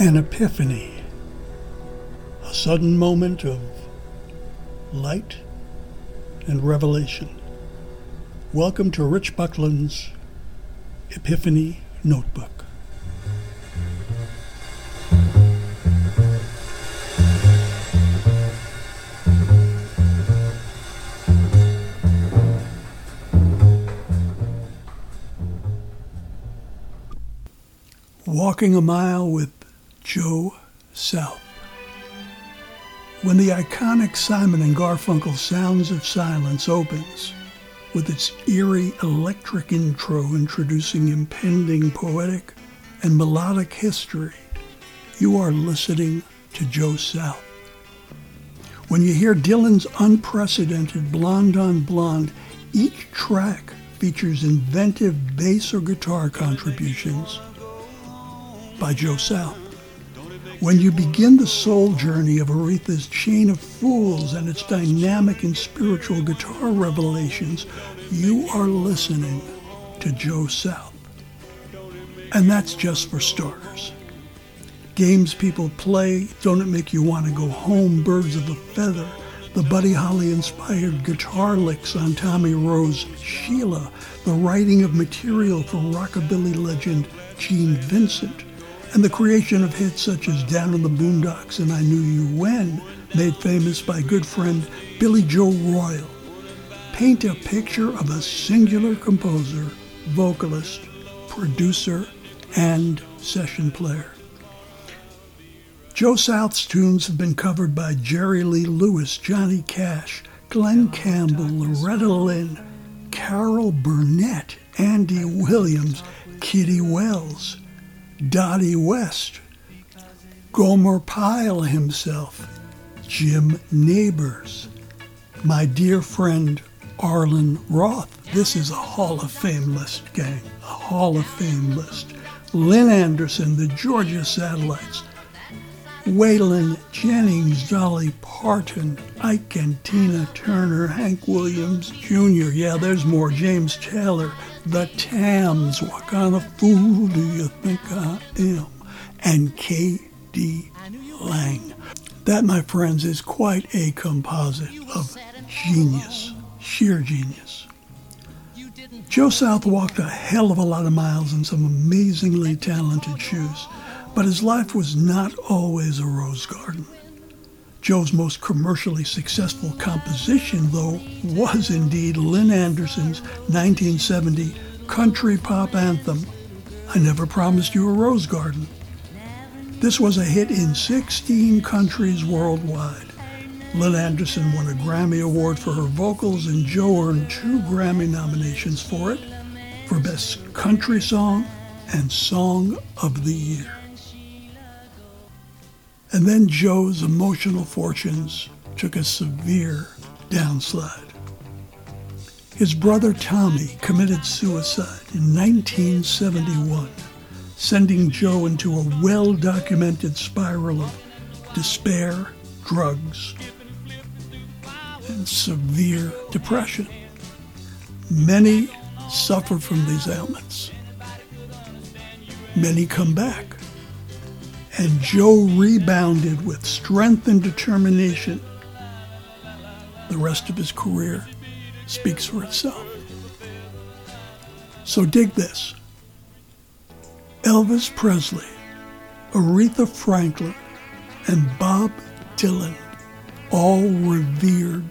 An epiphany, a sudden moment of light and revelation. Welcome to Rich Buckland's Epiphany Notebook. Walking a Mile with Joe South. When the iconic Simon and Garfunkel Sounds of Silence opens, with its eerie electric intro introducing impending poetic and melodic history, you are listening to Joe South. When you hear Dylan's unprecedented Blonde on Blonde, each track features inventive bass or guitar contributions by Joe South. When you begin the soul journey of Aretha's Chain of Fools and its dynamic and spiritual guitar revelations, you are listening to Joe South. And that's just for starters. Games people play, Don't It Make You Want to Go Home, Birds of a Feather, the Buddy Holly inspired guitar licks on Tommy Roe's Sheila, the writing of material for rockabilly legend Gene Vincent, and the creation of hits such as Down in the Boondocks and I Knew You When, made famous by good friend Billy Joe Royal, paint a picture of a singular composer, vocalist, producer, and session player. Joe South's tunes have been covered by Jerry Lee Lewis, Johnny Cash, Glen Campbell, Loretta Lynn, Carol Burnett, Andy Williams, Kitty Wells, Dottie West, Gomer Pyle himself, Jim Nabors, my dear friend Arlen Roth. This is a Hall of Fame list, gang. A Hall of Fame list. Lynn Anderson, the Georgia Satellites, Waylon Jennings, Dolly Parton, Ike and Tina Turner, Hank Williams Jr. Yeah, there's more. James Taylor, the Tams, what kind of fool do you think I am? And K.D. Lang. That, my friends, is quite a composite of genius, sheer genius. Joe South walked a hell of a lot of miles in some amazingly talented shoes, but his life was not always a rose garden. Joe's most commercially successful composition, though, was indeed Lynn Anderson's 1970 country pop anthem, I Never Promised You a Rose Garden. This was a hit in 16 countries worldwide. Lynn Anderson won a Grammy Award for her vocals, and Joe earned two Grammy nominations for it for Best Country Song and Song of the Year. And then Joe's emotional fortunes took a severe downslide. His brother Tommy committed suicide in 1971, sending Joe into a well documented spiral of despair, drugs, and severe depression. Many suffer from these ailments. Many come back. And Joe rebounded with strength and determination. The rest of his career speaks for itself. So dig this Elvis Presley, Aretha Franklin, and Bob Dylan all revered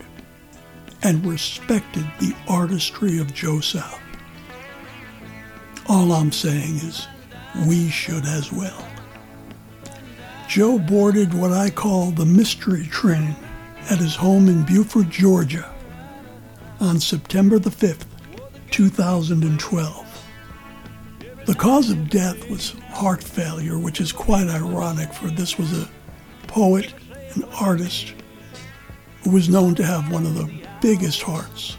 and respected the artistry of Joe South. All I'm saying is we should as well. Joe boarded what I call the mystery train at his home in Buford, Georgia on September the 5th, 2012. The cause of death was heart failure, which is quite ironic, for this was a poet and artist who was known to have one of the biggest hearts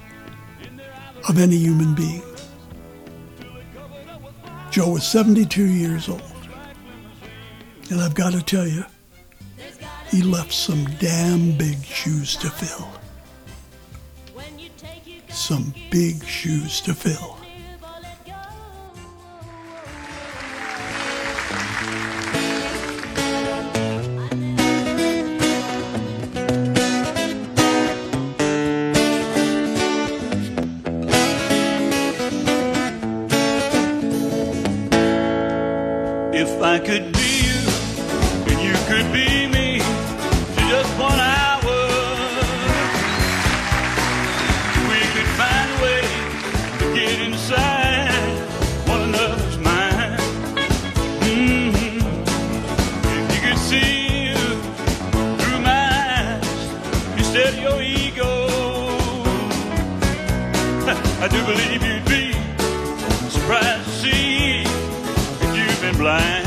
of any human being. Joe was 72 years old. And I've got to tell you, he left some damn big shoes to fill. Some big shoes to fill. Do believe you'd be surprised to see if you've been blind.